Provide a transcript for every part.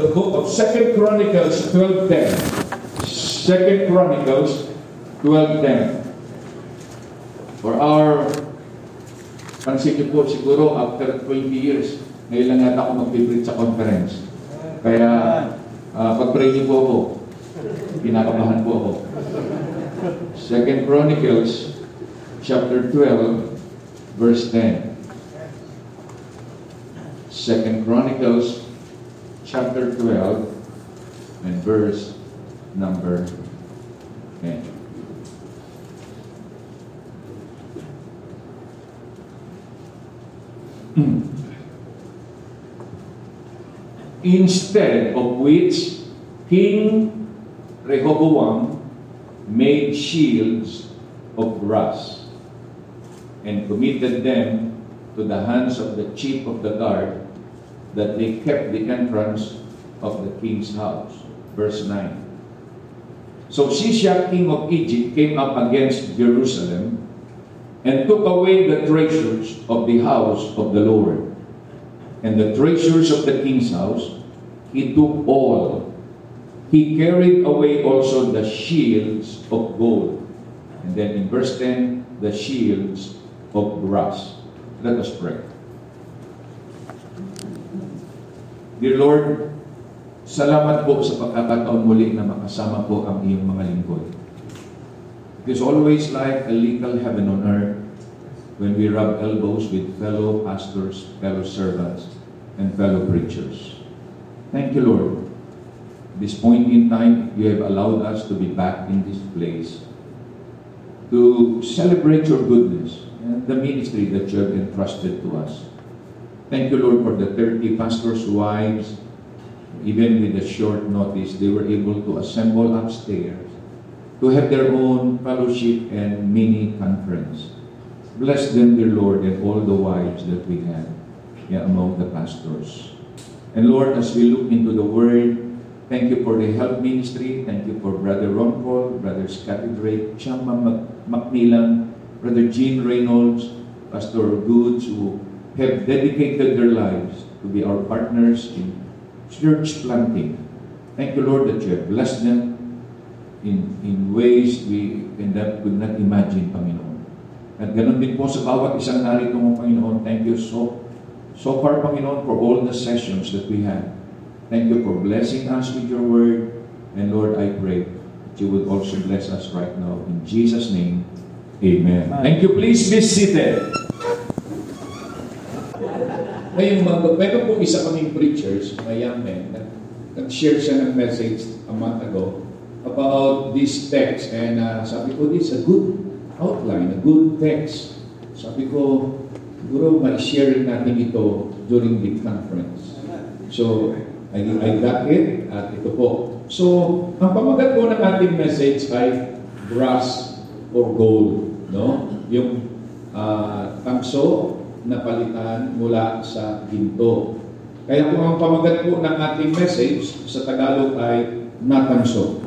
the book of Second Chronicles 12.10. Second Chronicles 12.10. For our, pansin niyo po siguro after 20 years, ngayon lang yata ako mag-favorite sa conference. Kaya, uh, pag-pray niyo po ako, pinakabahan po ako. Second Chronicles chapter 12, verse 10. Second Chronicles chapter 12 and verse number 10. Instead of which King Rehoboam made shields of brass and committed them to the hands of the chief of the guard that they kept the entrance of the king's house. Verse 9. So Shishak, king of Egypt, came up against Jerusalem and took away the treasures of the house of the Lord. And the treasures of the king's house he took all. He carried away also the shields of gold. And then in verse 10, the shields of brass. Let us pray. Dear Lord, salamat po sa pagkakataon muli na makasama po ang iyong mga lingkod. It is always like a little heaven on earth when we rub elbows with fellow pastors, fellow servants, and fellow preachers. Thank you, Lord. This point in time, you have allowed us to be back in this place to celebrate your goodness and the ministry that you have entrusted to us. Thank you, Lord, for the 30 pastors' wives. Even with a short notice, they were able to assemble upstairs to have their own fellowship and mini conference. Bless them, dear Lord, and all the wives that we have yeah, among the pastors. And Lord, as we look into the Word, thank you for the health ministry. Thank you for Brother Ron Paul, Brother Scotty Drake, Chama Macmillan, Brother Gene Reynolds, Pastor Goods, who have dedicated their lives to be our partners in church planting. Thank you, Lord, that you have blessed them in, in ways we can that could not imagine, Panginoon. At ganun din po sa bawat isang narito mo, Panginoon. Thank you so, so far, Panginoon, for all the sessions that we had. Thank you for blessing us with your word. And Lord, I pray that you would also bless us right now. In Jesus' name, Amen. Thank you. Please be seated. Ngayon, meron po isa kaming preachers, a young man, nag-share siya ng message a month ago about this text. And uh, sabi ko, this is a good outline, a good text. Sabi ko, siguro ma-share natin ito during the conference. So, I, I got it at ito po. So, ang pamagat po ng ating message ay brass or gold no? Yung uh, tamso na palitan mula sa ginto. Kaya kung ang pamagat po ng ating message sa Tagalog ay natanso.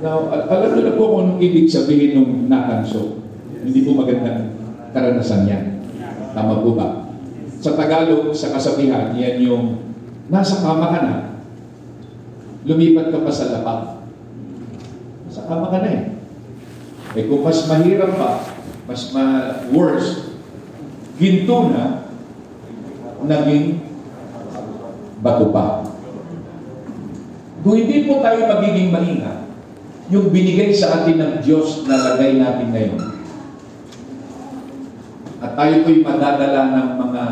Now, al alam niyo na po kung anong ibig sabihin ng natanso. Hindi po magandang karanasan yan. Tama po ba? Sa Tagalog, sa kasabihan, yan yung nasa kama ka na, lumipat ka pa sa lapag sa kama ka na eh. Eh kung mas mahirap pa, mas ma-worse, ginto na, naging bato pa. Kung hindi po tayo magiging maingat, yung binigay sa atin ng Diyos na lagay natin ngayon, at tayo po'y madadala ng mga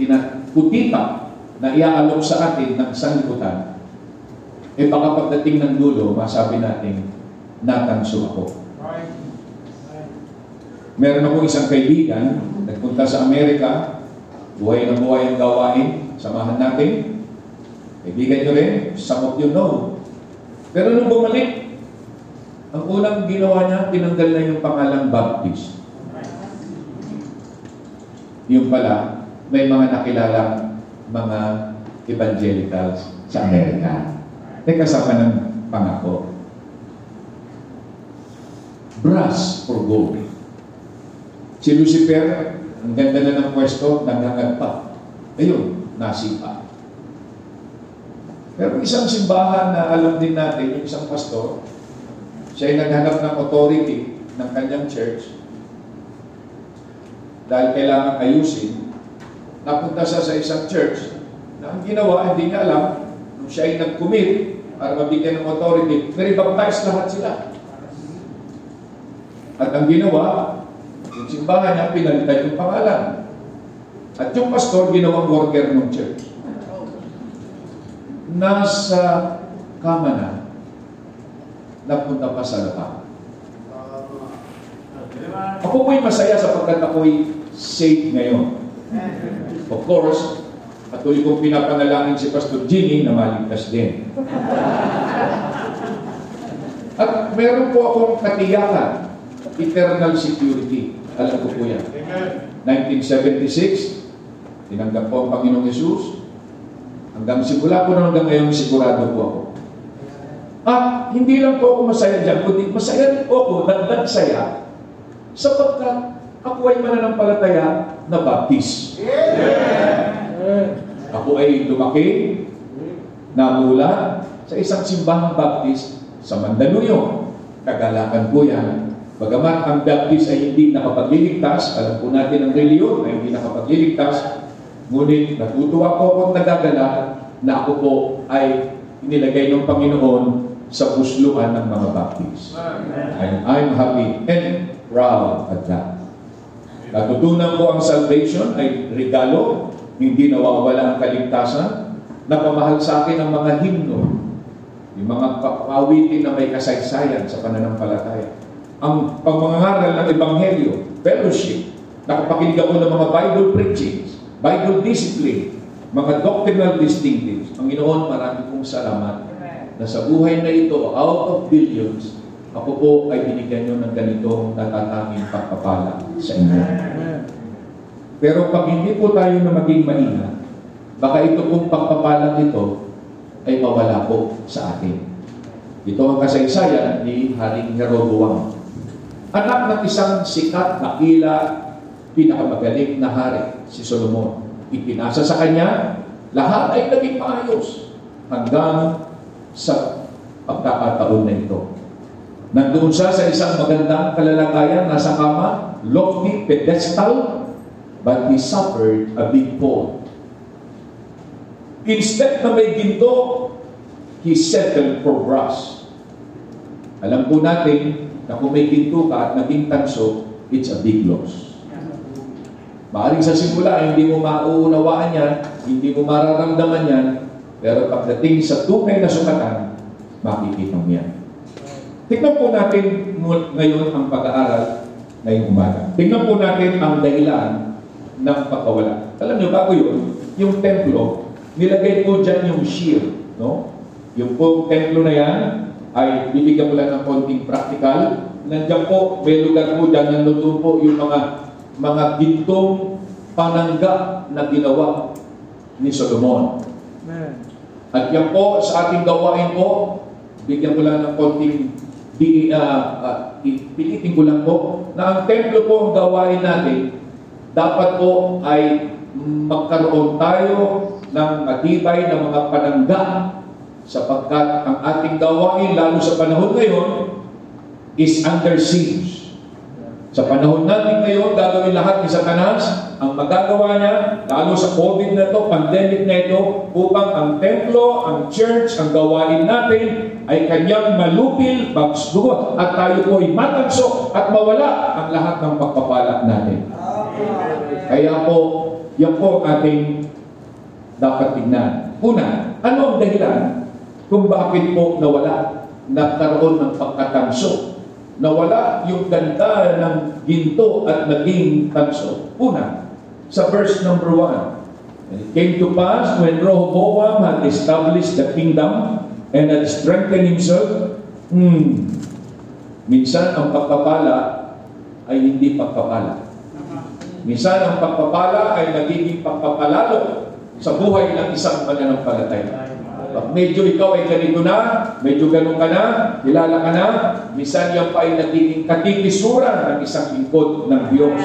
tinakutita na iaalok sa atin ng sanlibutan, eh baka pagdating ng dulo, masabi natin, natanso ako. Meron akong isang kaibigan, nagpunta sa Amerika, buhay na buhay ang gawain, samahan natin. Kaibigan nyo rin, some of you know. Pero nung bumalik, ang unang ginawa niya, tinanggal na yung pangalang Baptist. Yung pala, may mga nakilalang mga evangelicals sa Amerika. May kasama ng pangako. Brass or gold. Si Lucifer, Ang ganda na ng pwesto, nangangag pa. Ayun, nasipa. Pero isang simbahan na alam din natin, yung isang pastor, siya ay naghanap ng authority ng kanyang church dahil kailangan ayusin, napunta siya sa isang church na ang ginawa, hindi niya alam, nung siya ay nag-commit para mabigyan ng authority, nare-baptize lahat sila. At ang ginawa, yung simbahan niya, pinalitan yung pangalan. At yung pastor, ginawang worker ng church. Nasa kama na, napunta pa sa lapangan. Ako po'y masaya sapagkat ako'y safe ngayon. Of course, patuloy kong pinapanalangin si Pastor Jimmy na maligtas din. At meron po akong katiyakan, eternal security. Alam ko po yan. 1976, tinanggap po ang Panginoong Yesus. Hanggang simula po na hanggang ngayon, sigurado po ako. At hindi lang po ako masaya dyan, kundi masaya rin po ako, dagdag saya, sapagkat ako ay mananampalataya na baptist. Ako ay lumaki, namula sa isang simbahang baptist sa Mandaluyong. Kagalakan po yan. Bagamat ang baptist ay hindi nakapagliligtas, alam po natin ang reliyon ay hindi nakapagliligtas, ngunit natutuwa po akong nagagala na ako po ay inilagay ng Panginoon sa pusluhan ng mga baptist. And I'm happy and proud at that. Natutunan ko ang salvation ay regalo, hindi nawawala ang kaligtasan, napamahal sa akin ang mga himno, yung mga pawitin na may kasaysayan sa pananampalataya. Ang pagmangaral ng Ebanghelyo, fellowship, nakapakinig ako ng mga Bible preachings, Bible discipline, mga doctrinal distinctives. Ang Panginoon, marami pong salamat na sa buhay na ito, out of billions, ako po ay binigyan nyo ng ganitong natatanging pagpapala sa inyo. Pero pag hindi po tayo na maging maingat, baka ito pong pagpapalang ito ay mawala po sa atin. Ito ang kasaysayan ni Haring Jeroboam. Anak ng isang sikat na kila, pinakamagaling na hari, si Solomon. Ipinasa sa kanya, lahat ay naging maayos hanggang sa pagkakataon na ito. Nandoon siya sa isang magandang kalalagayan, nasa kama, lofty pedestal, but he suffered a big fall. Instead na may ginto, he settled for brass. Alam po natin na kung may ginto ka at naging tanso, it's a big loss. Maaring sa simula, hindi mo mauunawaan yan, hindi mo mararamdaman yan, pero pagdating sa tunay na sukatan, makikita mo yan. Tingnan po natin ngayon ang pag-aaral ngayong umaga. Tingnan po natin ang dahilan ng pagkawala. Alam niyo, bago yun, yung templo, nilagay po dyan yung shield. No? Yung po templo na yan, ay bibigyan ko lang ng konting practical. Nandiyan po, may lugar po dyan, nandun po yung mga mga gintong panangga na ginawa ni Solomon. At yan po, sa ating gawain po, bigyan ko lang ng konting di, uh, uh, pilitin ko lang po, na ang templo po ang gawain natin, dapat po ay magkaroon tayo ng matibay na mga panangga sapagkat ang ating gawain, lalo sa panahon ngayon, is under siege. Sa panahon natin ngayon, gagawin lahat ni Satanas, ang magagawa niya, lalo sa COVID na to, pandemic na ito, upang ang templo, ang church, ang gawain natin ay kanyang malupil, magsdugot, at tayo po ay matanso at mawala ang lahat ng pagpapala natin. Kaya po, yan po ating dapat tignan. Una, ano ang dahilan kung bakit po nawala, nagkaroon ng pagkatanso nawala yung ganda ng ginto at naging tanso. Una, sa verse number 1, And it came to pass when Rehoboam had established the kingdom and had strengthened himself, hmm, minsan ang pagpapala ay hindi pagpapala. Minsan ang pagpapala ay nagiging pagpapalalo sa buhay ng isang mananampalataya. Medyo ikaw ay ganito na, medyo ganun ka na, kilala ka na, minsan yan pa ay nagiging katikisuran ng isang lingkod ng Diyos.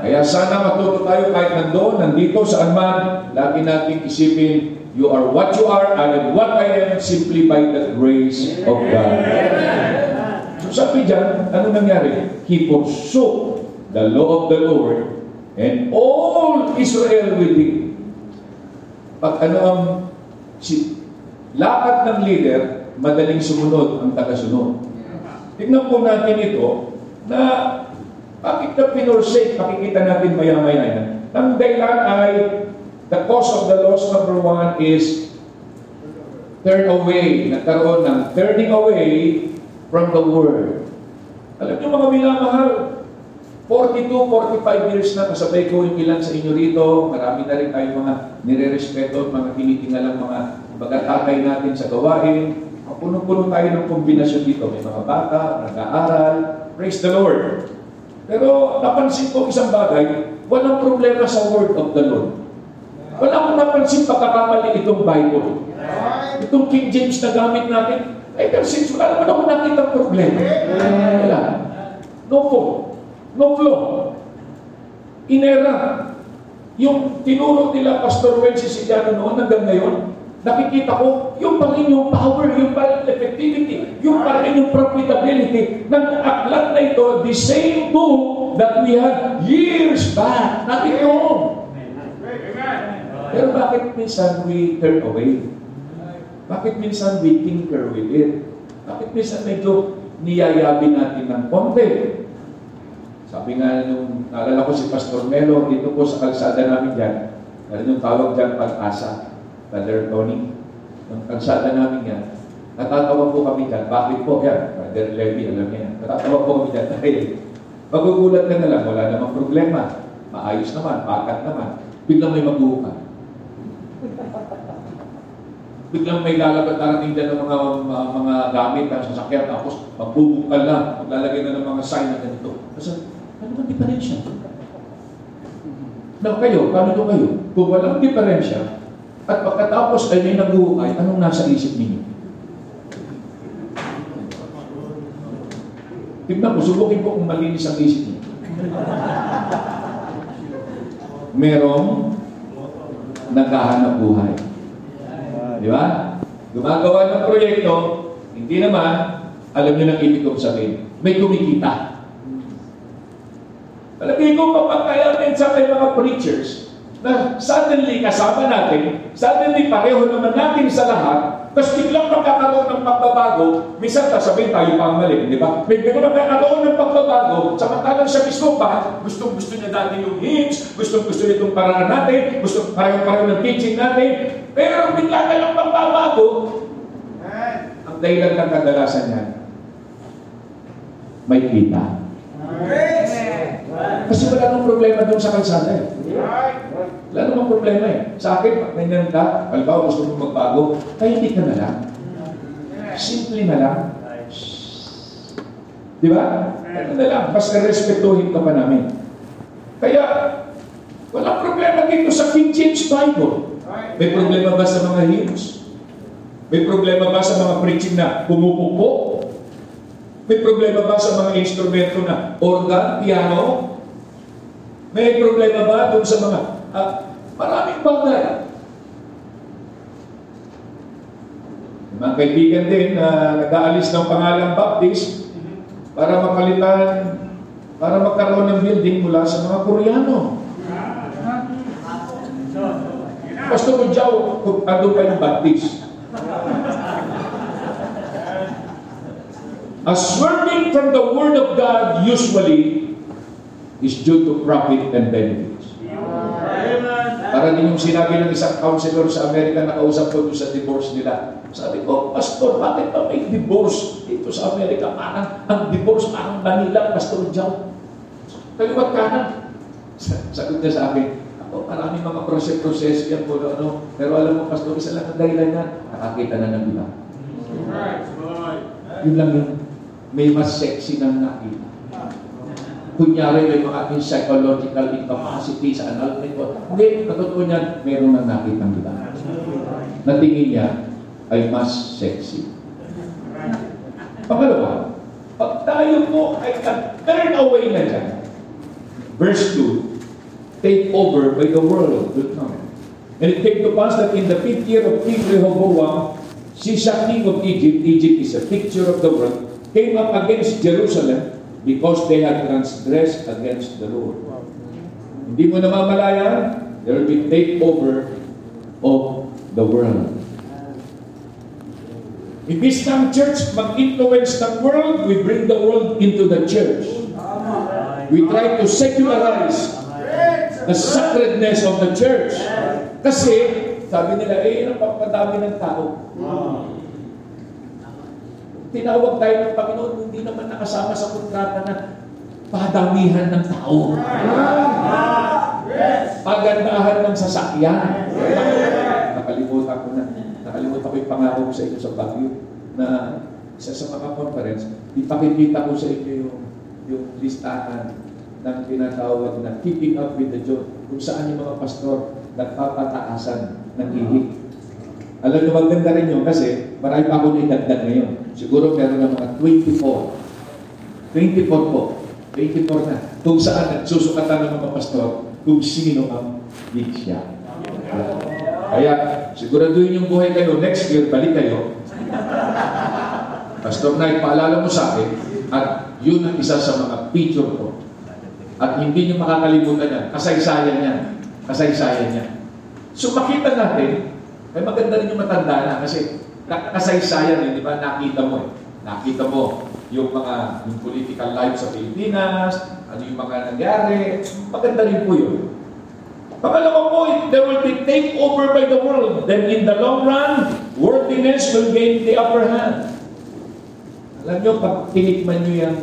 Kaya sana matuto tayo kahit nandoon, nandito, saan man, lagi nating isipin, you are what you are, am what I am, simply by the grace of God. So sabi dyan, ano nangyari? He forsook the law of the Lord and all Israel with him. Pag ano ang si, lakad ng leader, madaling sumunod ang tagasunod. Tignan po natin ito na bakit na pinorsake, makikita natin maya-maya yan. Ang dahilan ay the cause of the loss number one is turn away. Nagkaroon ng turning away from the Word. Alam niyo mga minamahal, 42, 45 years na kasabay ko yung ilan sa inyo rito. Marami na rin tayong mga nire-respeto at mga tinitingalang mga pagkatakay natin sa gawain. Puno-puno tayo ng kombinasyon dito. May mga bata, nag-aaral. Praise the Lord. Pero napansin ko isang bagay, walang problema sa word of the Lord. Wala akong napansin pagkakamali itong Bible. Itong King James na gamit natin, ay since wala naman ako nakita problema. Wala. No fault. No flaw. Inera. Yung tinuro nila Pastor Wences Siciliano noon hanggang ngayon, nakikita ko, yung pa rin yung power, yung pa effectivity, yung pa rin yung profitability ng aklat na ito, the same book that we had years back. Natin yun. Pero bakit minsan we turn away? Bakit minsan we tinker with it? Bakit minsan medyo niyayabi natin ng konti? Sabi nga nung, naalala ko si Pastor Melo, dito po sa kalsada namin dyan, meron yung tawag dyan pag-asa. Brother Tony, ng kalsada namin yan, natatawa po kami dyan. Bakit po yan? Brother Levy, alam niya. Natatawa po kami dyan dahil magugulat ka na lang, wala namang problema. Maayos naman, pakat naman. Biglang may mag-uukan. Biglang may lalabas darating dyan ng mga, mga, mga gamit at sasakyan tapos magbubukal na, maglalagay na ng mga sign na ganito. Kasi, bang diferensya? Na kayo, paano to kayo? Kung walang diferensya, at pagkatapos ay may nabuhukay, anong nasa isip ninyo? Tignan mo, subukin ko kung malinis ang isip niyo. Merong naghahanap buhay. Di ba? Gumagawa ng proyekto, hindi naman, alam niyo nang ibig kong sabihin, may kumikita. Palagay ko kapag minsan may mga preachers na suddenly kasama natin, suddenly pareho naman natin sa lahat, tapos biglang magkakaroon ng pagbabago, minsan sasabihin tayo pang mali, di ba? Biglang magkakaroon ng pagbabago, samantalang siya mismo pa, gustong gusto niya dati yung hymns, gustong gusto niya itong paraan natin, gusto pareho-pareho ng teaching natin, pero bigla na lang pagbabago, ang dahilan ng kadalasan niya, may kita. Kasi wala nang problema doon sa kalsada eh. Wala namang problema eh. Sa akin, pag ganyan ka, halimbawa gusto mo magbago, tahimik ka na lang. Simple na lang. Di ba? Ano na lang, basta respetuhin ka pa namin. Kaya, walang problema dito sa King James Bible. May problema ba sa mga hymns? May problema ba sa mga preaching na pumupupo? May problema ba sa mga instrumento na organ, piano? May problema ba doon sa mga uh, maraming bagay? Mga kaibigan din na nag-aalis ng pangalang Baptist para mapalitan, para magkaroon ng building mula sa mga Koreano. Pastor Ujao, ano pa yung Baptist? A swerving from the Word of God usually is due to profit and benefits. Para din yung sinabi ng isang counselor sa Amerika na kausap ko doon sa divorce nila. Sabi ko, Pastor, bakit pa may divorce dito sa Amerika? Parang ang divorce parang Manila, Pastor John. Kaliwat kanan. Sagot niya sa akin, ako, marami mga proses-proseso yan po, ano, pero alam mo, Pastor, isa lang ang dahilan yan, nakakita na ng iba. Yun lang yun may mas sexy ng nakita. Kunyari, may mga psychological incapacity sa annulment ko. Hindi, katotoo niyan, meron nang nakita ng iba. Na tingin niya ay mas sexy. Pangalawa, pag tayo po ay turn away na dyan, verse 2, take over by the world will come. And it came to pass that in the fifth year of King Rehoboam, Shishak king of Egypt, Egypt is a picture of the world, came up against Jerusalem because they had transgressed against the Lord. Hindi mo namamalayan, there will be takeover of the world. Imbis ng church mag-influence ng world, we bring the world into the church. We try to secularize the sacredness of the church. Kasi, sabi nila, eh, ang papadami ng tao. Tinawag tayo ng Panginoon, hindi naman nakasama sa kontrata na padamihan ng tao. Pagandahan ng sasakyan. Nakalimutan ko na. Nakalimutan ko yung pangako ko sa inyo sa Baguio na isa sa mga conference, ipakikita ko sa inyo yung, yung listahan ng tinatawag na keeping up with the job kung saan yung mga pastor nagpapataasan ng ihik. Alam niyo, maganda rin yun kasi marami pa ako naidagdag ngayon. Siguro meron ng mga 24. 24 po. 24 na. Kung saan nagsusukatan ng mga pastor kung sino ang siya. Kaya, siguraduhin yung buhay kayo. Next year, balik kayo. Pastor Knight, paalala mo sa akin, at yun ang isa sa mga picture ko. At hindi niyo makakalimutan yan. Kasaysayan yan. Kasaysayan yan. So makita natin, ay maganda rin yung matanda na kasi kasaysayan eh, di ba? Nakita mo eh. Nakita mo yung mga yung political life sa Pilipinas, ano yung mga nangyari. Maganda rin po yun. Pangalawa po, there will be takeover by the world. Then in the long run, worldliness will gain the upper hand. Alam nyo, pag tinikman nyo yung,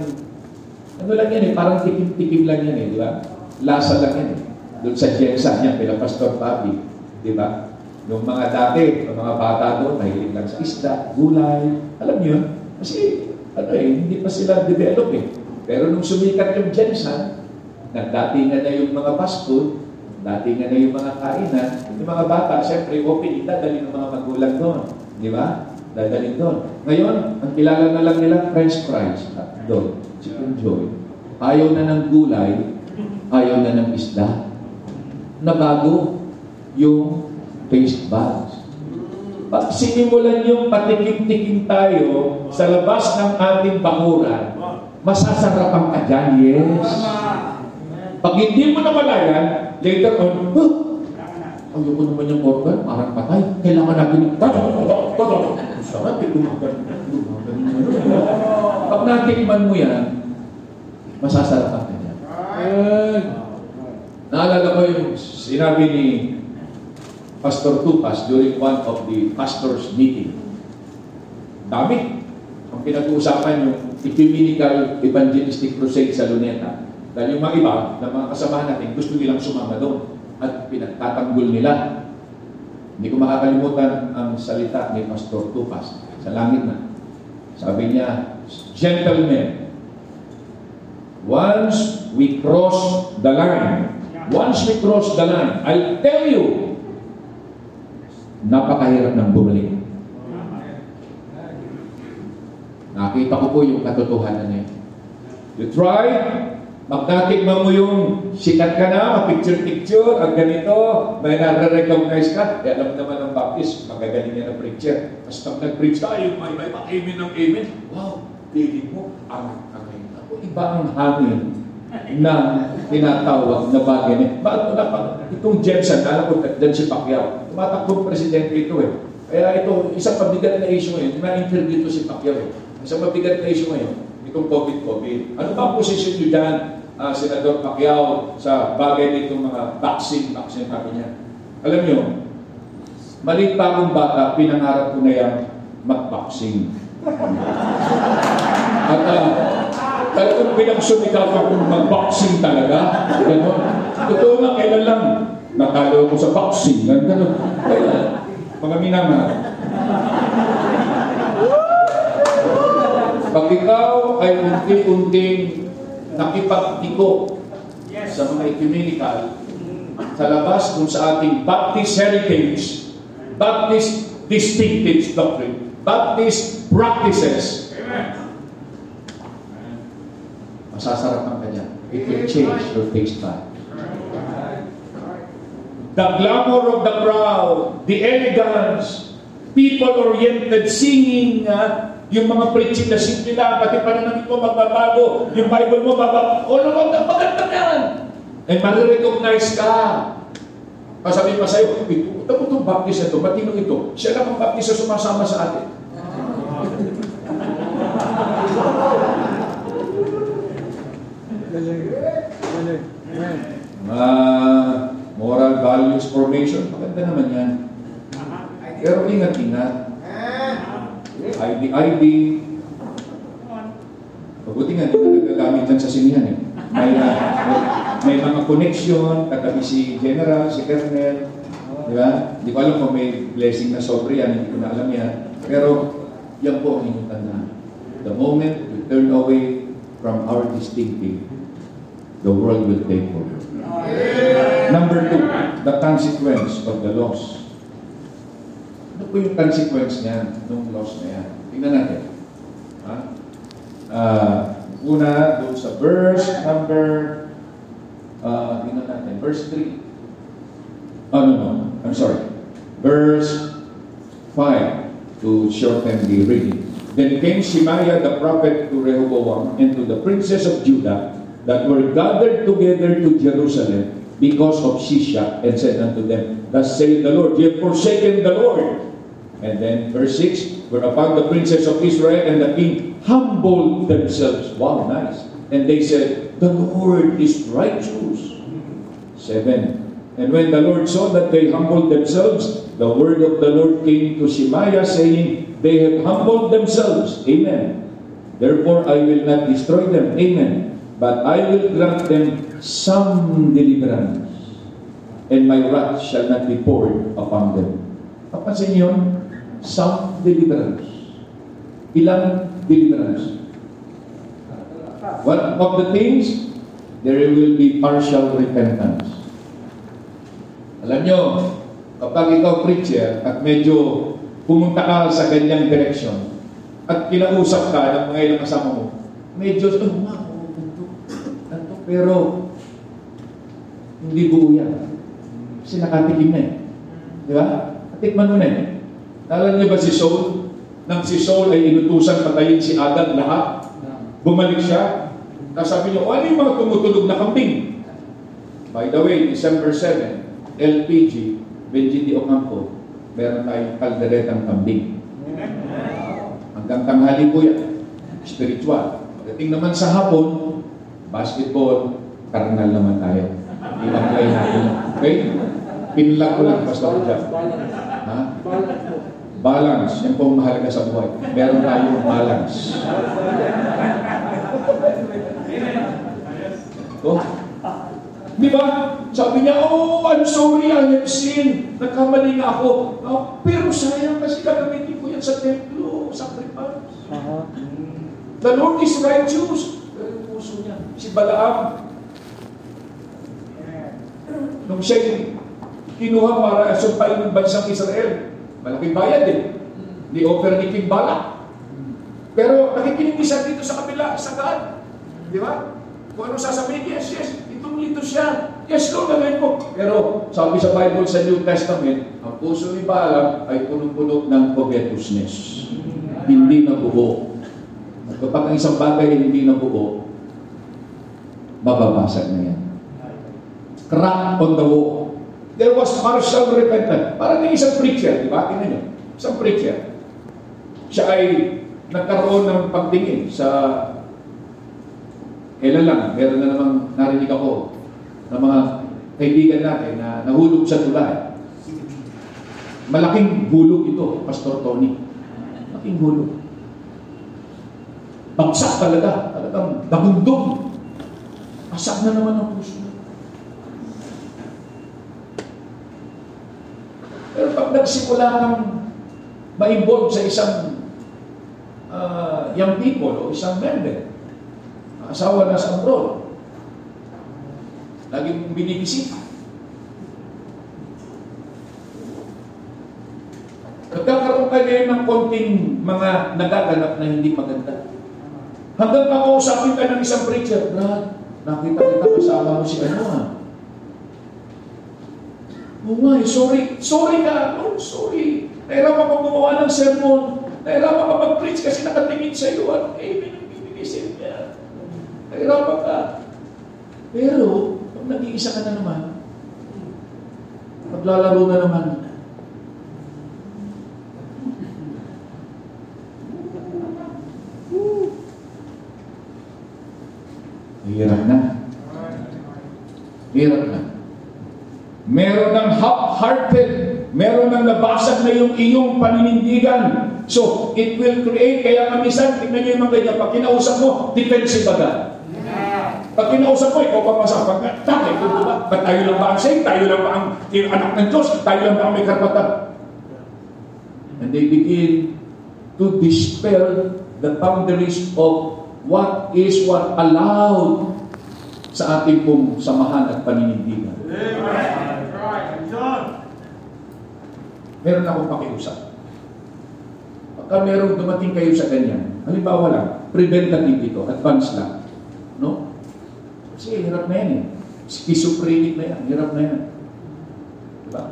ano lang yan eh, parang tikim-tikim lang yan eh, di ba? Lasa lang yan eh. Doon sa Jensa niya, pila Pastor Papi, di ba? Yung mga dati, yung mga bata doon, mahilig lang sa isda, gulay, alam yun? Kasi, ano eh, hindi pa sila develop eh. Pero nung sumikat yung Jensa, nagdatingan na yung mga fast food, datingan na yung mga kainan, yung mga bata, syempre, open, idadali ng mga magulang doon. Di ba? Dadalhin doon. Ngayon, ang kilala na lang nila, French fries. Doon, chicken joy. Ayaw na ng gulay, ayaw na ng isda. Nabago yung taste buds. Pag sinimulan yung patikim-tikim tayo sa labas ng ating bakuran, masasarapan ka dyan, yes. Pag hindi mo namalayan, later on, huh, ayoko naman yung organ, parang patay. Kailangan natin Sarap eh, gumagan. Pag natikman mo yan, masasarapan ka dyan. Naalala ko yung sinabi ni Pastor Tupas during one of the pastors meeting. Dami. Ang pinag-uusapan yung ecumenical evangelistic crusade sa Luneta. Dahil yung mga iba, na mga kasamahan natin, gusto nilang sumama doon at pinagtatanggol nila. Hindi ko makakalimutan ang salita ni Pastor Tupas sa langit na. Sabi niya, Gentlemen, once we cross the line, once we cross the line, I'll tell you, napakahirap ng bumalik. Nakita ko po yung katotohanan niya. You try, magnatikman mo yung sikat ka na, picture-picture, ang ganito, may nare-recognize ka, eh, alam naman ng Baptist, magagaling yan ang preacher. Tapos pag nag-preach ay, may, may pa-amen ng amen. Wow, feeling mo, ang, ang, ako, iba ang hangin na tinatawag na bagay niya. Bakit na pa? Itong Jensen, alam ko, dan si Pacquiao. Tumatakbong presidente ito eh. Kaya ito, isang mabigat na issue ngayon, na-interview ito si Pacquiao eh. Isang mabigat na issue ngayon, itong COVID-COVID. Ano ba ang posisyon nyo dyan, uh, Senador Pacquiao, sa bagay nitong mga vaccine, vaccine sabi niya? Alam nyo, maliit pa akong bata, pinangarap ko na yan mag-vaccine. At uh, talagang pinagsumikap akong mag-boxing talaga. Ganon. Totoo nga, kailan lang natalo ako sa boxing. Ganon. Kailan? Mga minamahal. Pag ikaw ay unti-unting nakipagtiko sa mga ecumenical, sa labas kung sa ating Baptist heritage, Baptist distinctive doctrine, Baptist practices, masasarapan ka niya. It will change your taste bud. The glamour of the crowd, the elegance, people-oriented singing, ah, yung mga preaching na simple lang, pati pananamit mo magbabago, yung Bible mo magbabago, all around na maganda na yan. And marirecognize ka. Pasabi pa sa'yo, ito, ito po itong baptist na ito, matino ito. Siya lang ang baptist na sumasama sa atin. Mga moral values formation, maganda naman yan. Pero ingat-ingat. ID-ID. Mabuti nga, hindi na nagagamit yan sa sinihan eh. May, uh, may, mga connection, katabi si General, si Colonel, di ba? Di ko alam kung may blessing na sobre yan, hindi ko na alam yan. Pero, yan po ang inyong tandaan. The moment you turn away from our distinctive, the world will take over. Number two, the consequence of the loss. Ano po yung consequence niyan, nung loss na yan? Tingnan natin. Ha? Ah, una, doon sa verse number, uh, tingnan natin, verse 3. Oh, no, no, I'm sorry. Verse 5, to shorten the reading. Then came Shemaiah the prophet to Rehoboam and to the princes of Judah that were gathered together to Jerusalem because of Shishak and said unto them, Thus saith the Lord, ye have forsaken the Lord. And then verse 6, whereupon the princes of Israel and the king humbled themselves. Wow, nice. And they said, The Lord is righteous. 7. And when the Lord saw that they humbled themselves, the word of the Lord came to Shemaiah, saying, They have humbled themselves. Amen. Therefore I will not destroy them. Amen. But I will grant them some deliverance, and my wrath shall not be poured upon them. Papansin niyo, some deliverance. Ilang deliverance? One of the things, there will be partial repentance. Alam nyo, kapag ikaw preacher at medyo pumunta ka sa ganyang direction at kinausap ka ng mga ilang kasama mo, medyo, oh, ma, oh, ganito, ganito, pero hindi buo yan. Kasi nakatikim na eh. Di ba? Natikman mo na eh. Naalala niyo ba si Saul? Nang si Saul ay inutusan patayin si Agag lahat, bumalik siya, tapos sabi niya, o ano yung mga tumutulog na kambing? By the way, December 7, LPG, Benji Ocampo, meron tayong kalderetang kambing. Hanggang tanghali po yan. Spiritual. Pagdating naman sa hapon, basketball, karnal naman tayo. I-apply natin. Okay? Pinlock ko lang, Pastor Jack. Ha? Balance. Yan po ang mahalaga sa buhay. Meron tayong balance. Oh. Di ba? Sabi niya, oh, I'm sorry, I have sinned. Nagkamali nga ako. Oh, pero sayang kasi gagamitin ko yan sa templo, sacrifice. The Lord is righteous. Puso niya, si Balaam, nung siya kinuha para sumpain ng bansang Israel, malaking bayad eh. Ni offer ni King Balak. Pero nakikinig siya dito sa kabila, sa God. Di ba? Kung ano sasabihin, yes, yes, itong lito siya. Yes, Lord, gagawin ko. Pero sabi sa Bible sa New Testament, ang puso ni Balaam ay punong-puno ng covetousness. Hindi na buo. Kapag ang isang bagay ay hindi na buo, mababasag na yan. Crack on the wall. There was partial repentance. Parang yung isang preacher, di ba? Tingnan nyo. Isang preacher. Siya ay nagkaroon ng pagtingin sa kailan lang, meron na namang narinig ako ng mga kaibigan natin na nahulog sa tulay. Malaking hulog ito, Pastor Tony. Malaking hulog. Bagsak talaga. Talagang nabundog. Pasak na naman ang puso. Pero pag nagsimula kang ma-involve sa isang uh, young people o isang member, asawa na sa abroad, lagi mong binibisita. Nagkakaroon ka ngayon ng konting mga nagaganap na hindi maganda. Hanggang makausapin ka ng isang preacher, Brad, nakita kita kasama mo si ano ah. Oo eh, sorry. Sorry ka. Oh, sorry. Nahirapan ka gumawa ng sermon. Nahirapan ka mag-preach kasi nakatingin sa iyo. Ano eh, binibigay niya. Nahirapan ka. Pero, pag nag-iisa ka na naman, maglalaro na naman, Hirap na. Hirap na. Meron ng half-hearted, meron ng nabasag na yung iyong paninindigan. So, it will create, kaya nga minsan, tignan nyo yung mga ganyan, pag kinausap mo, defensive agad. Pag kinausap mo, ikaw pa masapag ka, tatay, kung ba, ba't tayo lang ba ang saint? Tayo lang ba ang anak ng Diyos? Tayo lang ba ang may karapatan? And they begin to dispel the boundaries of what is what allowed sa ating pong samahan at paninindigan. Meron akong pakiusap. Pagka meron dumating kayo sa ganyan, halimbawa lang, preventative ito, advance lang. No? Kasi hirap na yan eh. Schizophrenic na yan, hirap na yan. Diba?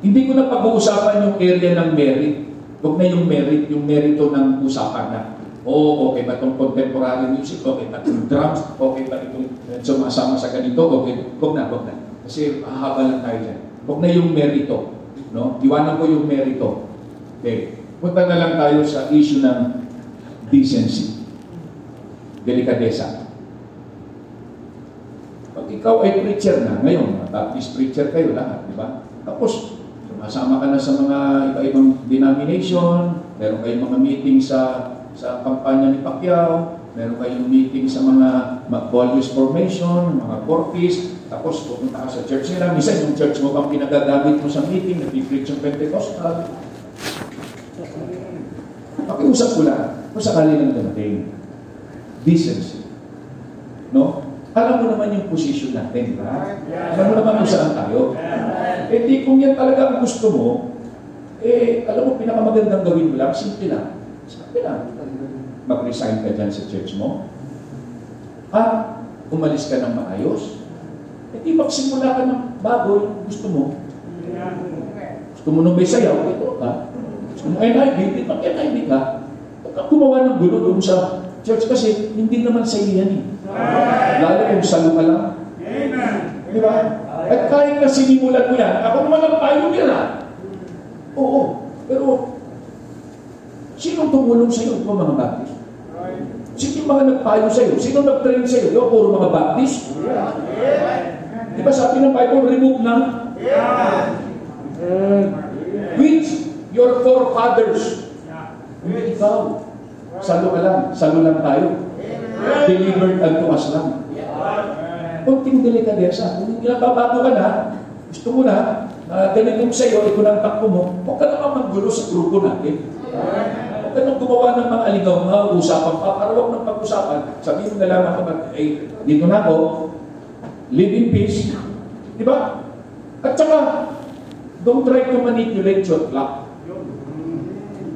Hindi ko na pag-uusapan yung area ng merit. Huwag na yung merit, yung merito ng usapan na. Oo, okay ba itong contemporary music? Okay ba itong drums? Okay ba itong sumasama sa ganito? Okay, huwag na, huwag na. Kasi hahaba lang tayo dyan. Huwag na yung merito. No? Iwanan ko yung merito. Okay. Punta na lang tayo sa issue ng decency. Delikadesa. Pag ikaw ay preacher na, ngayon, Baptist preacher kayo lahat, di ba? Tapos, sumasama ka na sa mga iba-ibang denomination, meron kayong mga meeting sa sa kampanya ni Pacquiao, meron kayong meeting sa mga values formation, mga corpus, tapos pupunta ka sa church nila. Minsan yung church mo pang pinagagamit mo sa meeting, nag-preach yung Pentecostal. Pakiusap ko lang, kung sakali lang dumating, decency. No? Alam mo naman yung position natin, di ba? Alam mo naman kung saan tayo. Eh di kung yan talaga ang gusto mo, eh alam mo, pinakamagandang gawin mo lang, simple lang. Simple lang. Mag-resign ka dyan sa church mo. At umalis ka ng maayos. Eh di magsimula ka ng bago yung gusto mo. Gusto mo nung may sayaw, ito ka. Gusto mo NIV, di mag-NIV ka. Kang gumawa ng gulo doon sa church kasi hindi naman sa iyo yan eh. Lalo kung salo ka lang. Di ba? At kahit na sinimulan mo yan, ako naman ang pioneer ah. Oo. Pero, sino tumulong sa iyo? Ito mga Baptist. Sino yung mga nagpayo sa iyo? Sino nag-train sa iyo? Yung puro mga Baptist? Di ba sabi ng Bible, remove na? Which your forefathers. Hindi ikaw. Salo ka lang. Salo lang tayo. Delivered unto us lang. Kunting delikadesa. Kung nababago ka na, gusto mo na, uh, ganun yung sa'yo, ito ang takbo mo, huwag ka naman maggulo sa grupo natin. Huwag ka nang gumawa ng mga aligaw, mga usapan pa, para huwag nang pag-usapan. Sabihin mo na lang ako, eh, dito na ako, in peace. Di ba? At saka, don't try to manipulate your flock.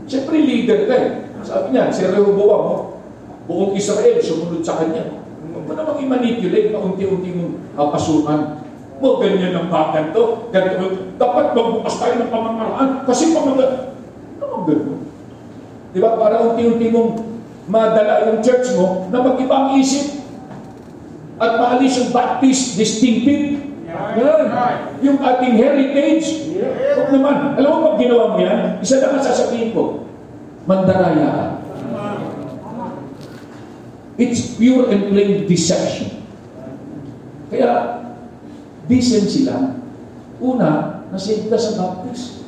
Siyempre, leader ka eh. Sabi niya, si Rehoboam, oh, buong Israel sumunod sa kanya. Huwag mo namang i-manipulate na unti-unti mong uh, pasukan. Mo, ganyan ang bagan to. Ganito, dapat magbukas tayo ng pamamaraan kasi pamamaraan. Ano gano'n? Di ba? Para unti-unti mong madala yung church mo na mag-iba ang isip at maalis yung Baptist distinctive. Yan. Yung ating heritage. Huwag naman. Alam mo pag ginawa mo yan, isa lang ang sasabihin ko, mandaraya ka. It's pure and plain deception. Kaya, decency lang. Una, nasave ka sa Baptist.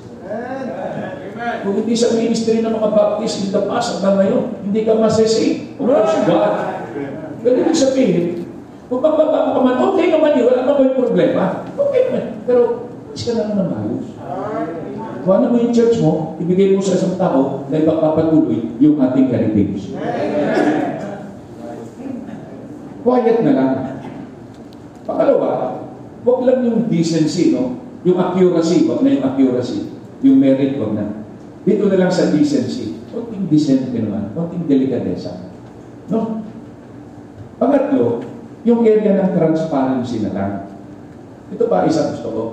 Kung hindi sa ministry ng mga Baptist in the past hanggang ngayon, hindi ka masasave. O si God. Pero ibig sabihin, kung magbabago ka man, okay naman yun, wala naman yung problema. Okay naman. Pero, mas ka na maayos. Kung ano mo yung church mo, ibigay mo sa isang tao na ipagpapatuloy yung ating heritage. Quiet na lang. Pangalawa, wag lang yung decency, no? Yung accuracy, wag na yung accuracy. Yung merit, wag na. Dito na lang sa decency. Kunting decent ka naman, kunting delikadesa. No? ano, yung area ng transparency na lang. Ito pa isang gusto ko.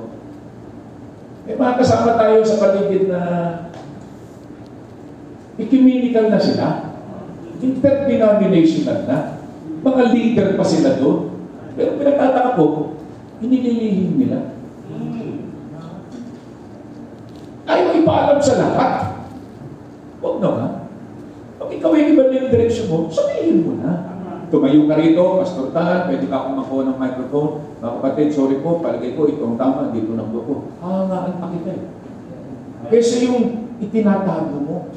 May mga kasama tayo sa paligid na ecumenical na sila. Interdenominational na. Mga leader pa sila doon. Pero pinagtataka ko, inililihim nila. Ayaw ipaalam sa lahat. Huwag naman. Pag ikaw ay iba na yung direksyon mo, sabihin mo na. Tumayo ka rito, Pastor Tan, pwede ka akong makuha ng microphone. Mga kapatid, sorry po, palagay ko itong tama, dito na po ako. Hangaan pa kita eh. Kesa yung itinatago mo.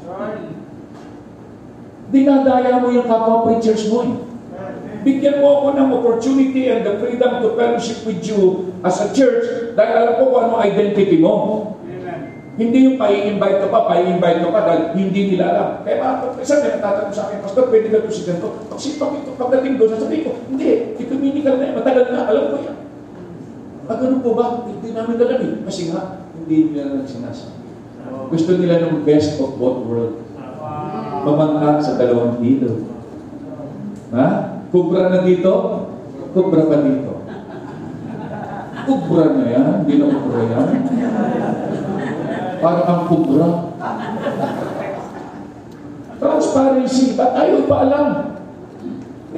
Dinadaya mo yung kapwa preachers mo eh. Bigyan mo ako ng opportunity and the freedom to fellowship with you as a church dahil alam ko kung ano identity mo. Hindi yung pa-invite ka pa, pa-invite ka pa dahil hindi nila alam. Kaya mga isa may natatanong sa akin, Pastor, pwede ka doon si ganito. Pag sipag ito, pagdating doon, sasabihin ko, hindi, ecumenical na yan, matagal na, alam ko yan. Ah, ganun po ba? Hindi namin alam eh. Kasi nga, hindi nila lang sinasabi. Gusto nila ng best of both worlds. Pamangka sa dalawang dito. Ha? Kubra na dito, kubra pa dito. Kubra na yan, hindi na kubra yan. Para ang kubra. Transparency, ba't ayaw pa alam?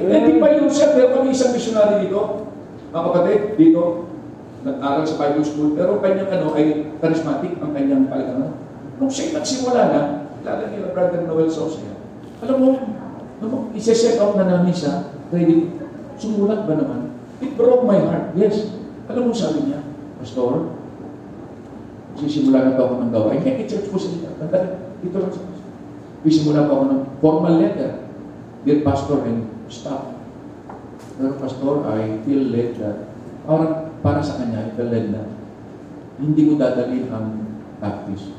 Hindi pa yun siya, pero kami isang missionary dito, mga kapatid, dito, nag-aral sa Bible School, pero kanyang ano ay charismatic ang kanyang palagano. Nung siya nagsimula na, lalo nila Brother Noel Sosia, alam mo, nung isa-set out na namin siya, ready, sumulat ba naman? It broke my heart. Yes. Alam mo sabi niya, Pastor, sisimula na pa ako ng gawain. Kaya i-church ko sila. Tanda, dito lang sa Sisimula pa ako ng formal letter. Dear Pastor and staff. Pero Pastor, I feel led that parang para sa kanya, I feel led na hindi ko dadalhin ang baptism.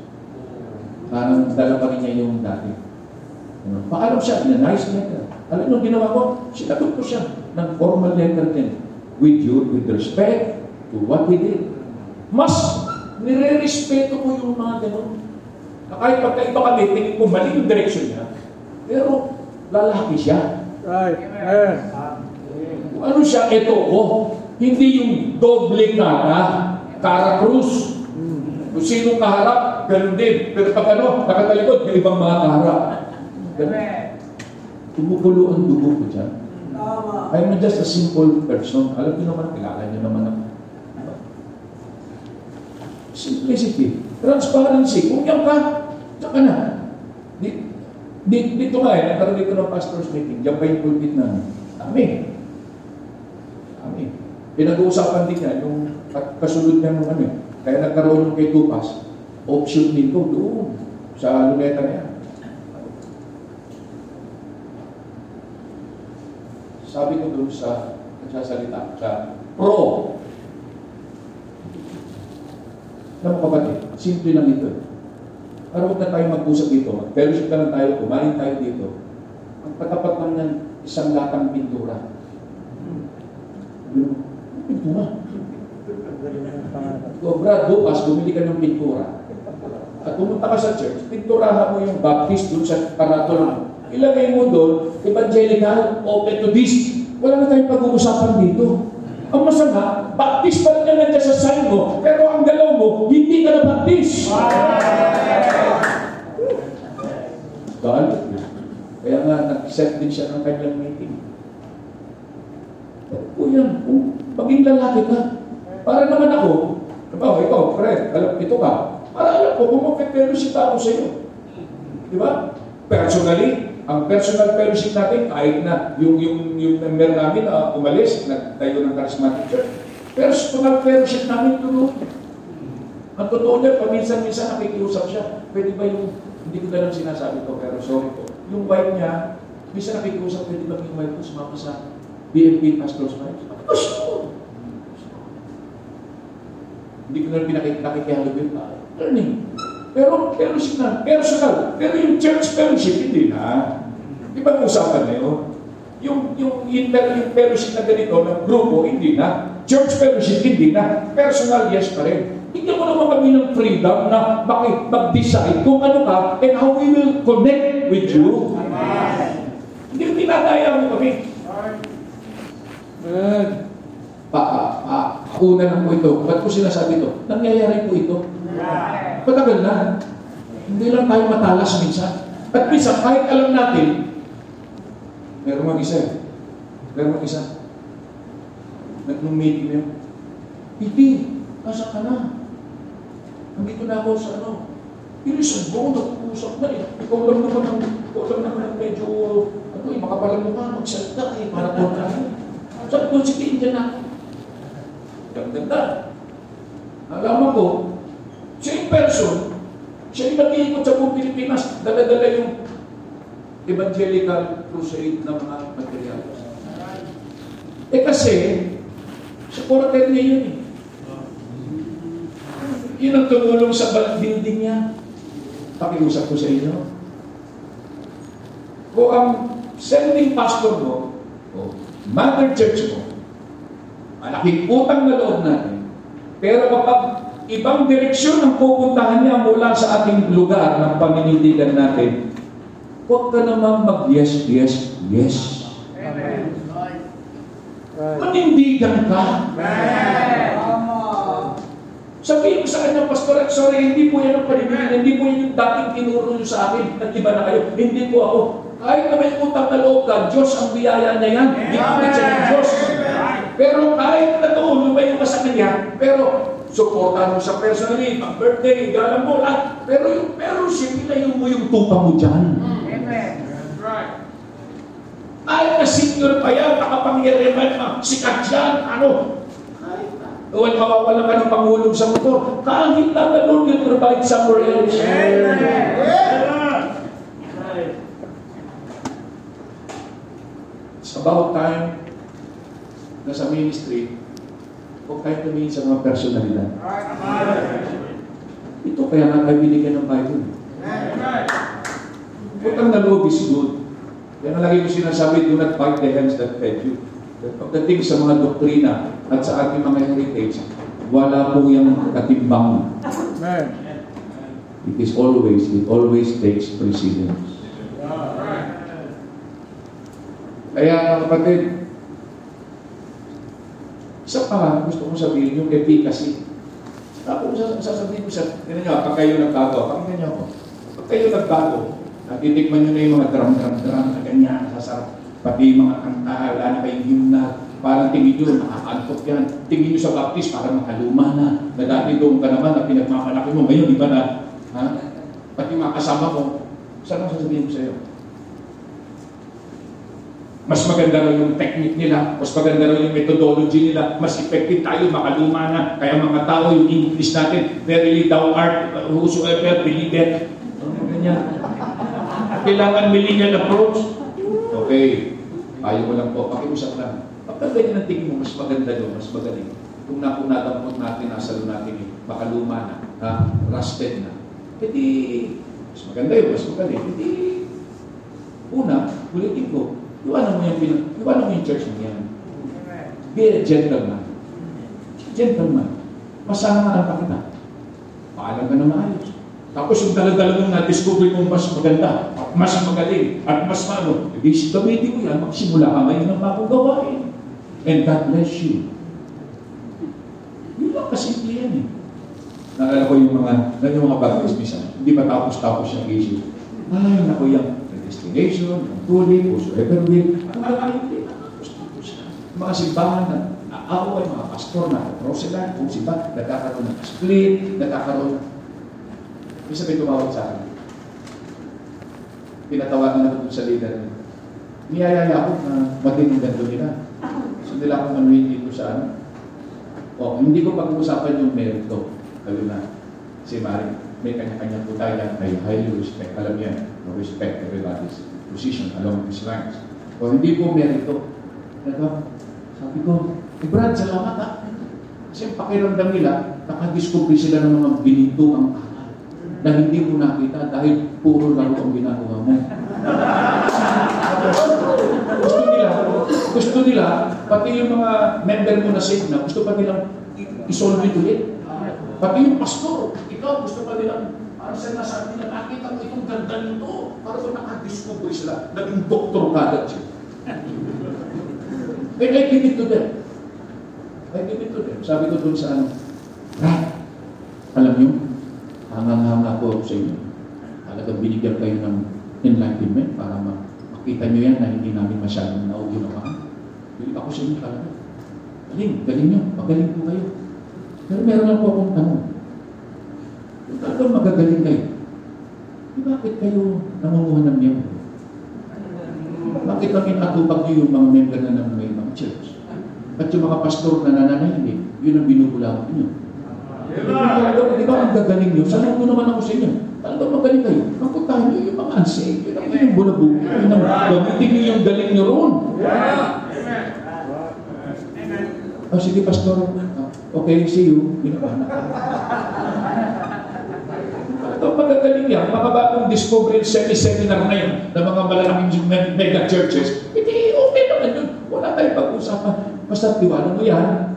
Parang dala pa rin niya yung dati. Ano? Paalam siya in a nice letter. Alam niyo, ginawa ko, sinagot ko siya ng formal letter din. With you, with respect to what he did. Mas nire-respeto ko yung mga ganun. Na kahit pagkaiba kami, tingin ko mali yung direction niya. Pero lalaki siya. Right. Amen. Ano siya, ito ko. Hindi yung doble cara, cara cruz. Kung sino kaharap, ganun din. Pero pag ano, nakatalikod, may ibang mga kaharap. Tumukulo ang dugo ko dyan. I'm just a simple person. Alam niyo naman, kilala niyo naman ako. Simplicity. Transparency. Kung yan ka, saka na. Di, di, dito nga eh, nagkaroon dito ng pastor's meeting. Diyan pa yung pulpit namin. Amin. Amin. Pinag-uusapan din yan, yung ka- kasunod niya ng ano eh. Kaya nagkaroon yung kay Tupas, option nito doon sa luneta niya. Sabi ko doon sa nagsasalita, sa pro. Alam mo kapatid, simple lang ito. Para huwag na tayo mag-usap dito, mag-fellowship na lang tayo, kumain tayo dito. Ang katapat lang ng isang latang pintura. Yung pintura. So, Brad, bukas, bumili ka ng pintura. At pumunta ka sa church, pinturahan mo yung baptist doon sa karatol. Ilagay mo doon, evangelical, open to this. Wala na tayong pag-uusapan dito. Ang masama, baptist pa rin na sa sign mo, pero ang galaw mo, hindi ka na baptist. Galit. Kaya nga, nag-set din siya ng kanyang meeting. O yan, kung maging lalaki ka, para naman ako, Diba, ikaw, friend, alam, ito ka. Para alam ko kung mag-fellowship ako sa iyo. Di ba? Personally, ang personal fellowship natin, kahit na yung, yung, yung member namin na umalis, nagtayo ng charismatic church, personal fellowship namin tuloy. Ang totoo niya, paminsan-minsan nakikiusap siya. Pwede ba yung, hindi ko lang sinasabi ko, pero sorry po. Yung wife niya, minsan nakikiusap, pwede ba yung wife ko sumama sa BNP Pastor's Wives? Oh, sure. Hindi ko na pinakikihalo yun. Learning. Pero fellowship na, personal. Pero yung church fellowship, hindi na. Di ba usapan na yun? Yung, yung, inter, yung fellowship na ganito ng grupo, hindi na. Church fellowship, hindi na. Personal, yes pa rin. Bigyan mo naman kami ng freedom na mag-decide kung ano ka and how we will connect with you. Hindi ko tinadaya mo kami. Eh, pa, pa, una lang po ito. Ba't ko sinasabi ito? Nangyayari po ito. Patagal na. Hindi lang tayo matalas minsan. At minsan, kahit alam natin, meron mang isa eh. Meron mang isa. Nag- Nung meeting na yun, Hindi, nasa ka na? Nandito na ako sa ano. Ilisan mo, nag-uusap na eh. Ikaw lang naman ang, ikaw lang naman ang medyo, ano eh, makapalang mukha, magsalita eh, para po na. Sabi ko, sige, dyan na ako. Ganda. Alaman ko, siya yung person, siya yung nag-iikot sa buong Pilipinas, dala-dala yung evangelical crusade ng mga materials. Eh kasi, sa quarter niya yun eh. Yun ang tumulong sa building niya. Pakiusap ko sa inyo. Kung ang sending pastor mo, o mother church mo, malaking utang na loob natin, pero kapag ibang direksyon ang pupuntahan niya mula sa ating lugar ng paninindigan natin, huwag ka naman mag-yes, yes, yes. Manindigan ka. Sabihin mo sa kanya, Pastor, sorry, hindi po yan ang paninindigan, hindi po yan yung dating tinuro nyo sa akin, nag-iba na kayo, hindi po ako. Kahit na may utang na loob ka, Diyos ang biyaya niya yan, ginamit siya ng Diyos. Pero kahit na doon, lumayo ka sa kanya, pero supportan mo sa personally, pag birthday, galang mo, lahat. Pero yung, pero similayo mo yung tupa mo dyan. Kahit na senior pa yan, nakapangyarihan pa, sikat yan, ano, na. Huwag mawawala ka ng pangulong sa motor. Kahit na the Lord will provide somewhere else. It's about time na sa ministry, huwag tayo tumingin sa mga personalidad. Ito kaya nga tayo binigyan ng Bible. Utang na loob is good. Yan ang lagi ko sinasabi, do not fight the hands that fed you. Pagdating sa mga doktrina at sa ating mga heritage, wala po yung katimbang. It is always, it always takes precedence. Kaya kapatid, isa pa, gusto kong sabihin yung efficacy. Tapos sasabihin ko sa, ganyan nyo, pag kayo nagbago, pakinggan nyo ako. Pag kayo nagbago, natitikman nyo na yung mga drum-drum-drum na ganyan, sasarap. Pati mga kanta, wala na kayong himna. Parang tingin nyo, nakakantok yan. Tingin nyo sa baptist, parang makaluma na. Na dati doon ka naman, na pinagmamalaki mo. Ngayon, di ba na, ha? Pati mga kasama mo, saan ang sasabihin ko sa iyo? Mas maganda raw yung technique nila, mas maganda raw yung methodology nila, mas effective tayo, makaluma na. Kaya mga tao, yung English natin, verily thou art, uh, whosoever believeth. Ano ganyan? Kailangan millennial approach. Okay, ayaw ko lang po, pakiusap lang. Pagka ganyan ang tingin mo, mas maganda doon, mas magaling. Kung napunadampot natin, nasa doon natin, eh, makaluma na, ha? rusted na. Hindi, mas maganda yun, mas magaling. Hindi, una, ulitin ko, iwanan mo yung, pinag, iwanan mo yung church mo yan. Be a gentleman. Gentleman. Masama pa kita. Paalam ka na maayos. Tapos yung dala-dala mong na-discover mong mas maganda, at mas magaling, at mas ano, hindi gamitin mo yan, magsimula ka ngayon ng bagong gawain. And God bless you. Yun lang kasimple yan eh. Naalala ko yung mga, na yung mga baptist minsan, hindi pa tapos-tapos yung issue. Ay, naku yung predestination, yung tuloy, whosoever will, ang hindi tapos-tapos na. Mga simbahan na aaway, mga pastor na proselyte, kung simba, nagkakaroon ng split, nagkakaroon ng Ibig sabihin tumawag sa akin. Pinatawagan ako dun sa leader niya. Niyayaya ako na matinding ganito nila. So nila akong manuhin dito sa ano. O, hindi ko pag-uusapan yung merito. Sabi na, si Mari, may kanya-kanya po tayo. I highly respect. Alam niya, no respect everybody's position along these lines. O, hindi po merito. Ito, sabi ko, eh Brad, salamat ha. Kasi pakiramdam nila, nakadiscover sila ng mga bininto ang na hindi mo nakita dahil puro laro ang ginagawa mo. gusto nila, gusto nila, pati yung mga member mo na safe na, gusto pa nilang isolve it ulit. Pati yung pastor, ikaw gusto pa nilang, parang sa nasabi nila, ganda nito. Para ba nakadiscover sila, naging doktor ka agad siya. And I give it to them. I give it to them. Sabi ko dun sa ano, Brad, alam nyo, hangang-hanga po ako sa inyo. Talagang binigyan kayo ng enlightenment para ma- makita nyo yan na hindi namin masyadong nauunawaan. Bili ako sa inyo talaga. Galing, galing nyo. Magaling po kayo. Pero meron lang po akong tanong. Kung talagang magagaling kayo, bakit kayo nangunguha ng miyembro? Bakit ang inatupag nyo yung mga member na ng may mga church? At yung mga pastor na nananahilig, yun ang binubulawak nyo. Talaga, di ba ang gagaling nyo? Sana ko naman ako sa inyo. Talagang magaling kayo. Napuntahan nyo yung mga unsaved. Yun ang inyong bulabugo. Yun ang gamitin nyo yung galing nyo roon. Oh, sige, pastor. Okay, see you. Yun ang ito, magagaling yan. Mga bagong discovery semi-seminar na yun ng mga malalaking me- mega churches, hindi, okay naman yun. Wala tayong pag-usapan. Basta tiwala mo yan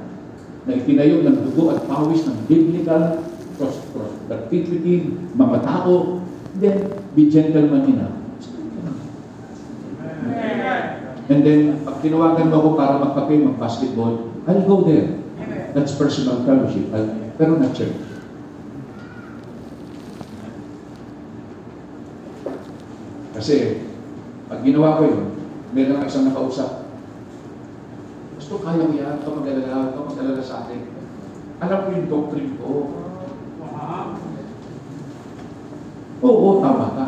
na itinayo ng dugo at pawis ng biblical pros- pros- productivity, mga tao, then be gentleman enough. And then, pag tinawagan mo ako para magkape, mag-basketball, I'll go there. That's personal fellowship. I'll- pero not church. Kasi, pag ginawa ko yun, meron ang isang nakausap. Gusto kaya mo yan, ito mag-alala, ito mag-alala sa akin. Alam ko yung doctrine ko. Oo, tama ka.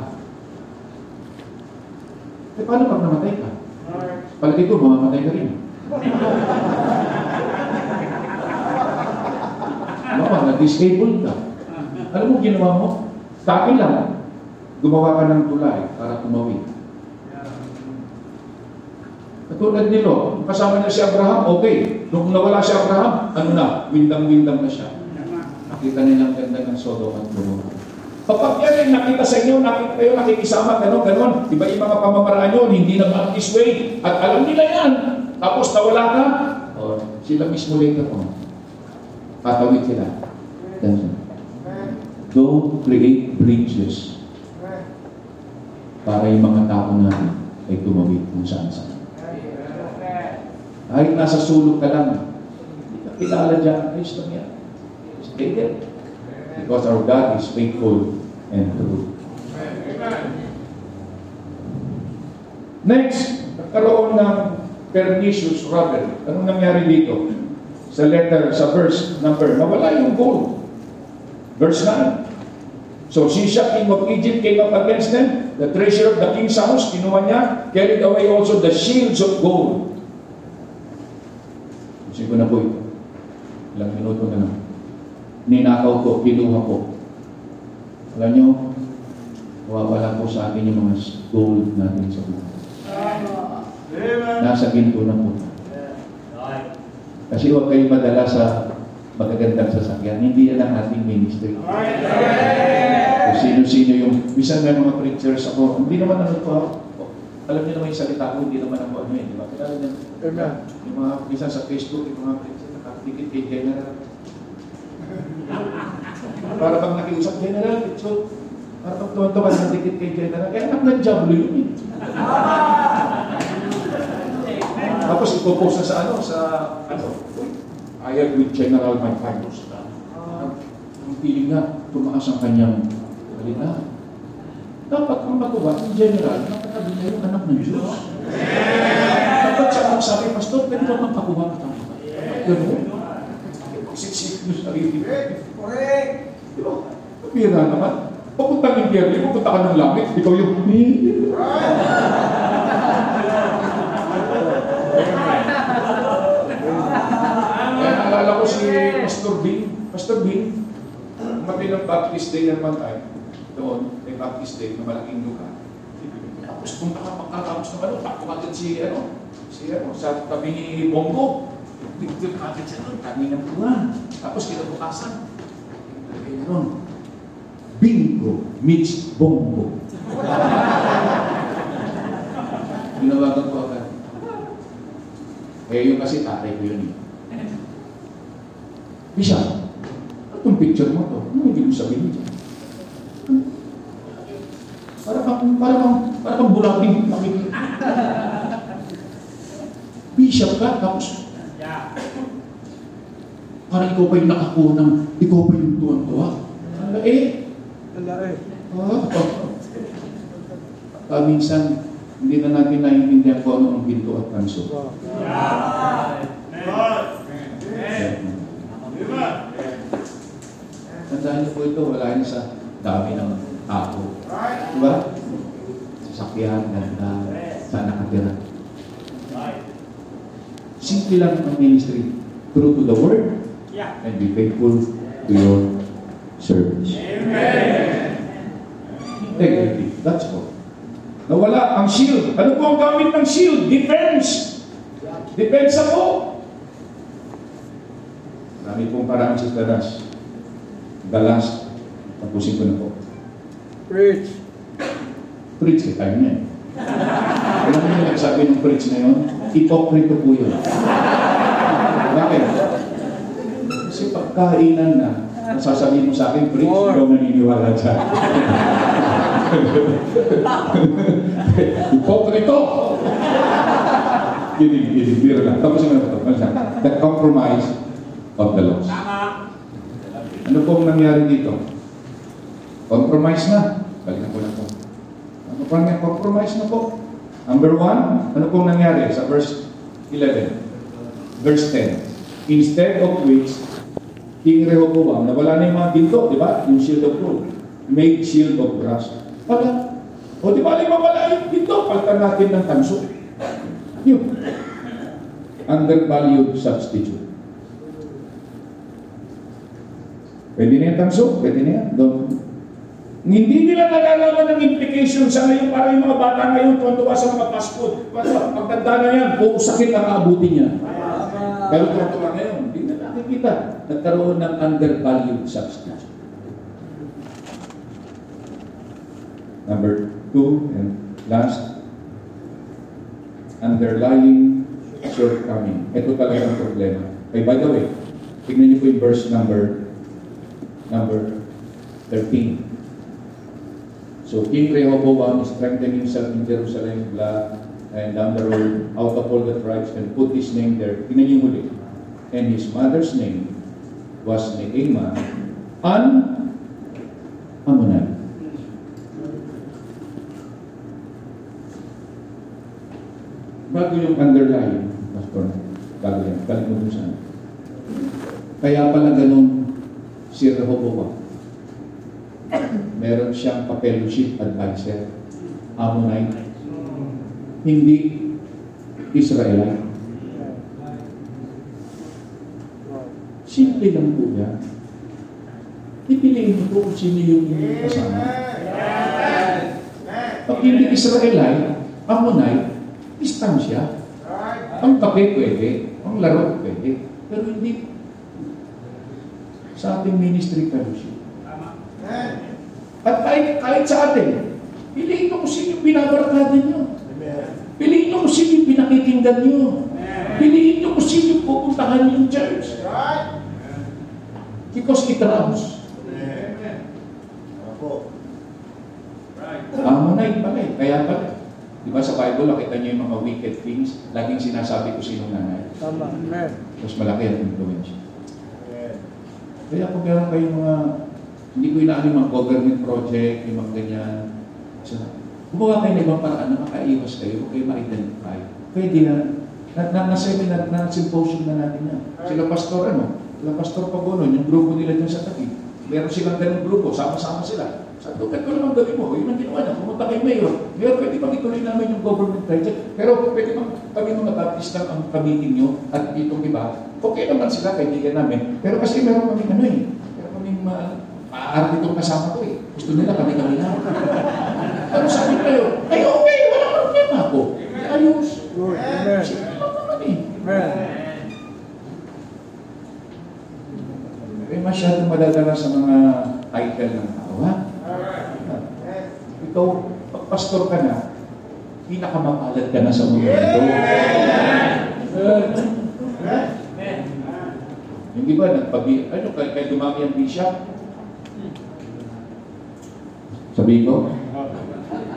Eh, paano pag namatay ka? Palagi ko, mamamatay ka rin. Ano ka, na-disable ka. Alam mo, ginawa mo? Dati lang, gumawa ka ng tulay para tumawid. Katulad ni Lot, kasama niya si Abraham, okay. Nung nawala si Abraham, ano na, windang-windang na siya. Nakita niya ang ganda ng Sodom at Gomorrah. Kapag yan ay nakita sa inyo, nakita kayo, nakikisama, gano'n, gano'n, iba yung mga pamamaraan yun, hindi na Baptist way, at alam nila yan. Tapos nawala ka, o, sila mismo later on. Patawid sila. Ganun. Don't create bridges para yung mga tao natin ay tumawid kung saan saan. Kahit nasa sulok ka lang, hindi ka kilala dyan, ayos lang yan. Stay there. Because our God is faithful and true. Next, nagkaroon ng pernicious robbery. Anong nangyari dito? Sa letter, sa verse number, nawala yung gold. Verse 9. So Shishak, king of Egypt, came up against them. The treasure of the king's house, kinuha niya, carried away also the shields of gold. Sige na po ito. Ilang minuto na lang. Ninakaw ko, kinuha ko. Alam nyo, nawawala po sa akin yung mga gold natin sa buhay. Nasa ginto na po. Kasi huwag kayong madala sa magagandang sasakyan. Hindi yan ang ating ministry. Kung sino-sino yung, minsan may mga preachers ako, hindi naman ano po. Alam niyo naman yung salita ko, hindi naman ako ano eh, di ba? Kailangan niyo, Amen. yung mga, minsan sa Facebook, yung mga preachers, nakakikit kay General. Para bang nakiusap General, so, para bang tuwan-tuwan ng dikit kay General. Eh, anak ng Diablo yun eh. Tapos ipopost na sa ano, sa ano, I am with General Mike Pangos. Ang feeling nga, tumaas ang kanyang balita. Dapat ang matuwa, yung general, nakatabi niya yung anak ng Diyos. Dapat siya ang sabi, Pastor, pwede ba magpakuha ka tayo? Ganun. Siksik yung sarili. Correct. Di ba? Pabira naman. Papunta ng Pierre, pupunta ka ng langit, ikaw yung Kaya naalala ko si Pastor Bing. Pastor Bing, umating ng Baptist Day naman tayo. Doon, may Baptist Day na malaking lugar. Tapos punta ka pagkatapos ng ano, takbo agad si ano, si ano, sa tabi ni Bongo. Bigyan agad siya doon, kami ng buwan. Tapos kinabukasan, lagay na ron, Bingo meets Bongo. Ginawagan ko agad. Eh, yung kasi tatay ko yun eh. Bisa, itong picture mo to, ano ibig sabihin dyan? Bang, para bang, para nakikita. Be bishop ka, tapos parang ikaw pa yung nakakuha ng, ikaw pa yung tuwan-tuwa. Eh, ah, ah, minsan, hindi na natin naiintindihan kung ano ang pinto at kanso. Tandaan niyo po ito, wala yan sa dami ng tao. Diba? Sasakyan, ganda, saan nakatira. Simple lang ang ministry. True to the word and be faithful to your service. Integrity. That's all. Nawala ang shield. Ano po ang gamit ng shield? Defense. Defense ako. Marami pong parang si Taras. The last, tapusin ko na po. Preach. Preach ka tayo niya. Alam mo yung nagsabi ng preach na yun? Hipokrito po yun. Bakit? Kasi pagkainan na, nasasabihin mo sa akin, preach, ikaw naniniwala dyan. Hipokrito! Kidding, kidding, biro lang. Tapos yung ano ito, the compromise of the laws. Ano pong nangyari dito? Compromise na. Balikan ko na po. Ano pong nangyari? Compromise na po. Number one, ano pong nangyari sa verse 11? Verse 10. Instead of which, King Rehoboam, nawala na yung mga ginto, di ba? Yung shield of gold. Made shield of brass. Wala. O di ba, lima wala yung ginto? Palitan natin ng tanso. Yun. Undervalued substitute. Pwede na yung tanso, pwede na yan. Don't. Hindi nila nalalaman ng implication sa ngayon para yung mga bata ngayon tuwa sa mga fast food. Pagtanda na yan, kung sakit ang aabutin niya. Pero tuwa ngayon, hindi na nakikita. Nagkaroon ng undervalued substitute. Number two and last, underlying shortcoming. Ito talaga ang problema. Okay, by the way, tignan niyo po yung verse number number 13. So King Rehoboam strengthened himself in Jerusalem, and down the road, out of all the tribes, and put his name there. Tingnan. And his mother's name was Neema, an Ammonite. Bago yung underlying, Pastor, bago yan, balik mo dun saan. Kaya pala ganun si Rehoboam. Meron siyang fellowship advisor, Ammonite. Hindi Israelite. Simple lang po yan. Pipiliin mo po kung sino yung kasama. Pag hindi Israelite, Ammonite, distansya. Ang kape pwede, ang laro pwede, pero hindi sa ating ministry fellowship. At kahit, kahit sa atin, piliin mo kung sino yung binabarkada nyo. Piliin nyo kung sino yung pinakikinggan nyo. Piliin nyo kung sino yung pupuntahan nyo yung church. Because it rams. Ammonite pala eh. Kaya pala. Di ba sa Bible, nakita nyo yung mga wicked things, laging sinasabi ko sinong nanay. Tama. Amen. Mas malaki ang influence. Kaya kung meron kayong mga, hindi ko inaano yung mga government project, yung mga ganyan. So, gumawa kayo ng ibang paraan na makaiwas kayo, kayo ma-identify. Pwede na. Na, na, na seminar, na symposium na natin yan. Sila pastor, ano? Sila pastor Pagonon, yung grupo nila dyan sa Taguig. Meron silang ganung grupo, sama-sama sila. Sabi ko, ko naman gawin mo. Yun ang ginawa niya. Pumunta kay Mayor. Mayor, pwede bang ituloy namin yung government project? Pero pwede bang kami mga Baptist lang ang kamiting nyo at itong iba? Okay naman sila, kaibigan namin. Pero kasi meron kami ano eh. Kami maaari itong kasama ko eh. Gusto nila kami kami na. ano sabi kayo? Ay, okay, wala problema ako. Ayos. Amen. Sige naman eh. Amen. Masyadong madadala sa mga title ng tao, ha? Ikaw, pag pastor ka na, pinakamapalad ka na sa mundo ito. Yung iba, nagpabi, ano, kaya dumami ang bishop? Sabihin ko?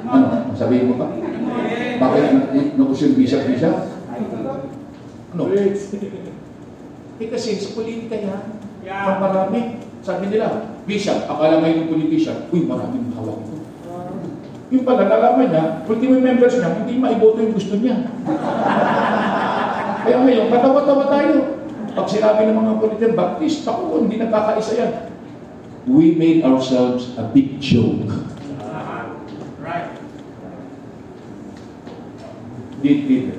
Ano? Sabihin mo ba? Bakit nakus yung bishop? Ano? Preach. Eh kasi sa politika yan. Yeah. Ang marami. Sabi nila, Bishop, akala ngayon ng politician, uy, maraming hawak ito. Yung pala, nalaman niya, ultimo members niya, hindi maiboto yung gusto niya. Kaya ngayon, katawa-tawa tayo. Pag sinabi ng mga politician, Baptist, ako, hindi nagkakaisa yan. We made ourselves a big joke. Right. Did Peter.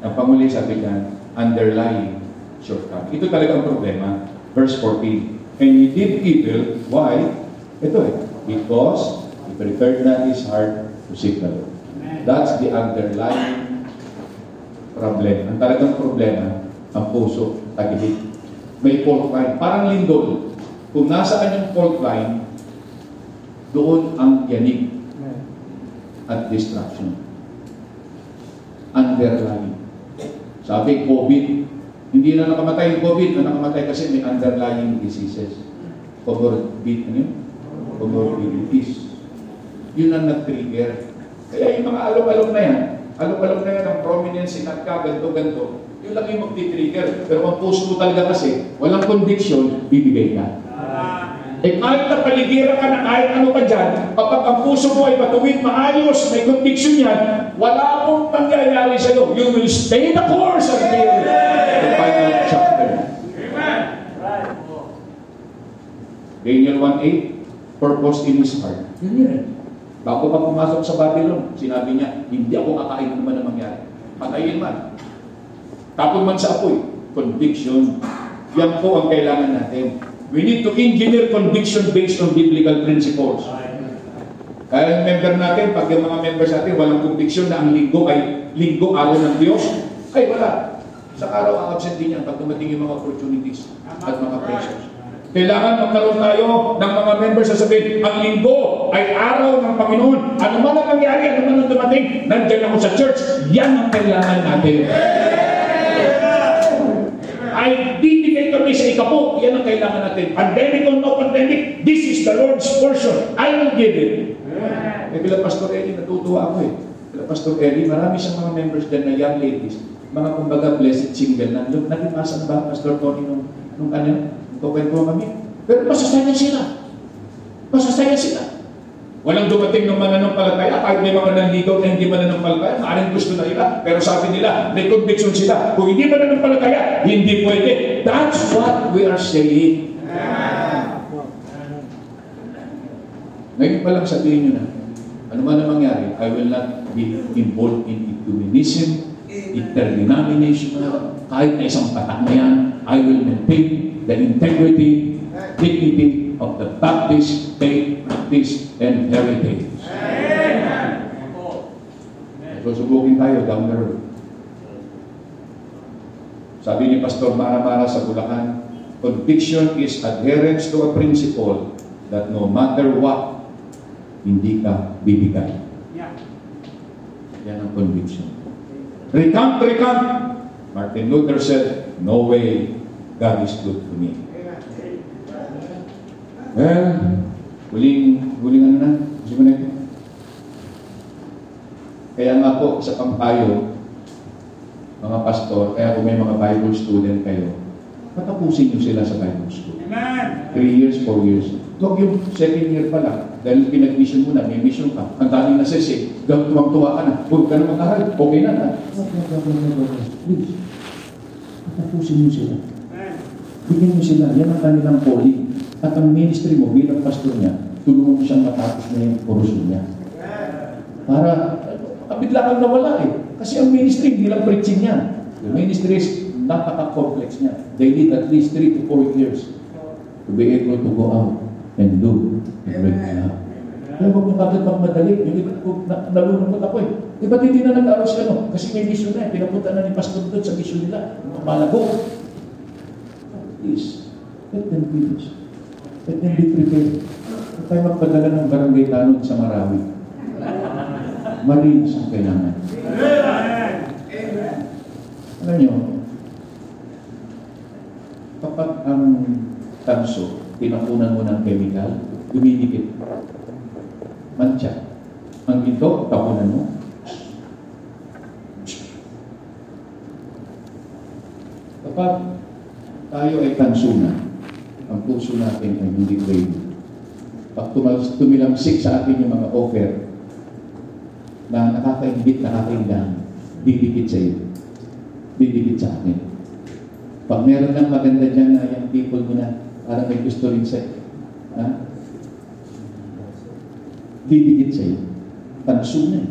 Ang panguli sabi niya, underlying shortcoming. Ito talaga ang problema. Verse 14. And he did evil. Why? Ito eh. Because he prepared not his heart to seek the Lord. That's the underlying problem. Ang talagang problema, ang puso, tagilid. May fault line. Parang lindol. Kung nasaan yung fault line, doon ang yanig at distraction. Underlying. Sabi, COVID. Hindi na nakamatay yung COVID, na nakamatay kasi may underlying diseases. Comorbid, ano yun? Comorbidities. Yun ang nag-trigger. Kaya yung mga alok-alok na yan, alok-alok na yan, ang prominence, sinat ka, ganito, ganito, yun lang yung magti-trigger. Pero ang puso mo talaga kasi, walang conviction, bibigay ka. Eh kahit na paligiran ka na kahit ano ka dyan, kapag ang puso mo ay matuwid, maayos, may conviction yan, wala mong mangyayari sa iyo. You will stay the course until the final chapter. Daniel 1.8, purpose in his heart. Yun eh. Bago pa pumasok sa Babylon, sinabi niya, hindi ako kakain naman na mangyari. Patayin man. Tapon man sa apoy, conviction. Yan po ang kailangan natin. We need to engineer conviction based on biblical principles. Kaya yung member natin, pag yung mga members natin walang conviction na ang linggo ay linggo araw ng Diyos, ay wala. Sa araw ang absent din yan pag dumating yung mga opportunities at mga pressures. Kailangan magkaroon tayo ng mga members sa sabihin, ang linggo ay araw ng Panginoon. Ano man ang nangyari, ano man ang dumating, nandyan ako sa church. Yan ang kailangan natin. Ay bibigay kami sa ikapo. Yan ang kailangan natin. Pandemic or no pandemic, this is the Lord's portion. I will give it. Eh, bila Pastor Eli, natutuwa ako eh. Bila Pastor Eli, marami siyang mga members dyan na young ladies, mga kumbaga blessed single na. Look, natimasan ba, Pastor Tony, nung, nung ano, kukwento kami. Pero masasaya sila. Masasaya sila. Walang dumating ng mananampalataya, kahit may mga nanligaw na hindi mananampalataya, maaaring gusto na nila. Pero sabi nila, may conviction sila. Kung hindi mananampalataya, hindi pwede. That's what we are saying. Ngayon pa lang sabihin nyo na, ano man ang mangyari, I will not be involved in ecumenism, interdenominational, kahit na isang patak na yan, I will maintain the integrity, dignity of the Baptist faith, Baptist and heritage. Susubukin tayo down the road. Sabi ni Pastor Mara-Mara sa Bulacan, conviction is adherence to a principle that no matter what, hindi ka bibigay. Yan ang conviction. Recant, recant. Martin Luther said, no way, God is good to me. Well, huling, huling ano na? Gusto mo na ito? Kaya nga po, sa pampayo, mga pastor, kaya kung may mga Bible student kayo, patapusin nyo sila sa Bible school. Amen. 3 years, 4 years. Huwag yung second year pa lang. Dahil pinag-mission mo na, may mission ka. Ang daming nasisi, tuwang-tuwa ka na. Huwag ka na mag-aral. Okay na na. Please. Patapusin nyo sila. Bigyan mo sila. Yan ang kanilang calling. At ang ministry mo bilang pastor niya, tulungan mo siyang matapos na yung kurusyon niya. Para, bigla kang nawala eh. Kasi ang ministry, hindi lang preaching yan. The ministry is napaka-complex niya. They need at least 3 to 4 years to be able to go out and do job. Kaya huwag mo kagad magmadali. Yung iba, kung na, nalulungkot ako eh. Di ba't hindi na nag-aaral si ano? Kasi may mission na eh. Pinapunta na ni Pastor doon sa mission nila. Malago. Please, let them finish. Let them be prepared. Huwag tayo magpadala ng barangay tanong sa Marawi. Malinis ang kailangan. Alam nyo, kapag ang tanso, pinakunan mo ng chemical, dumidikit. Mantsa. Ang ito, tapunan mo. Kapag tayo ay tanso na, ang puso natin ay hindi ready. Pag tumilamsik sa atin yung mga offer na nakakaingit, nakakaindahan, didikit sa iyo. Didikit sa akin. Pag meron ng maganda dyan na yung people mo na parang may gusto rin sa ha? Didikit sa iyo. Tanso na eh.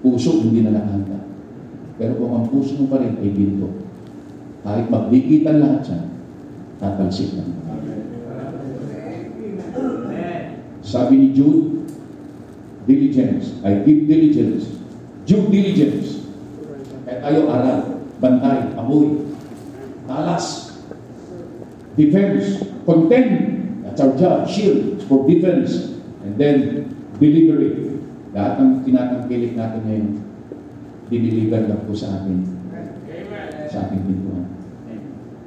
Puso hindi na nakahanda. Pero kung ang puso mo pa rin ay ginto, kahit magdikitan lahat siya, tatalsik lang. Sabi ni Jude, diligence. I give diligence. Due diligence. Kaya tayo aral, bantay, amoy, defense, contend. That's our job. Shield for defense. And then, delivery. Lahat ng tinatangkilik natin ngayon, diniliver lang po sa atin, sa ating pintuan.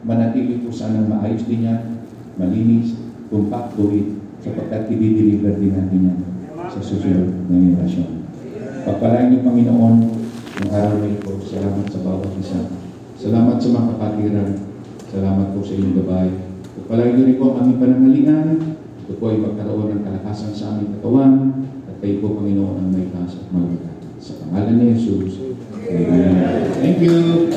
Manatili po sana maayos din yan, malinis, tumpak, tuwid, sapagkat i-deliver din natin yan sa susunod na generasyon. Pagpalain niyo, Panginoon, yung araw na ito. Salamat sa bawat isa. Salamat sa mga kapatiran. Salamat po sa inyong gabay. Pagpalain niyo rin po ang aming panangalian. Ito po ay magkaroon ng kalakasan sa aming katawan. At kayo po, Panginoon, ang may taas at malaga. Sa pangalan ni Jesus. Amen. Thank you.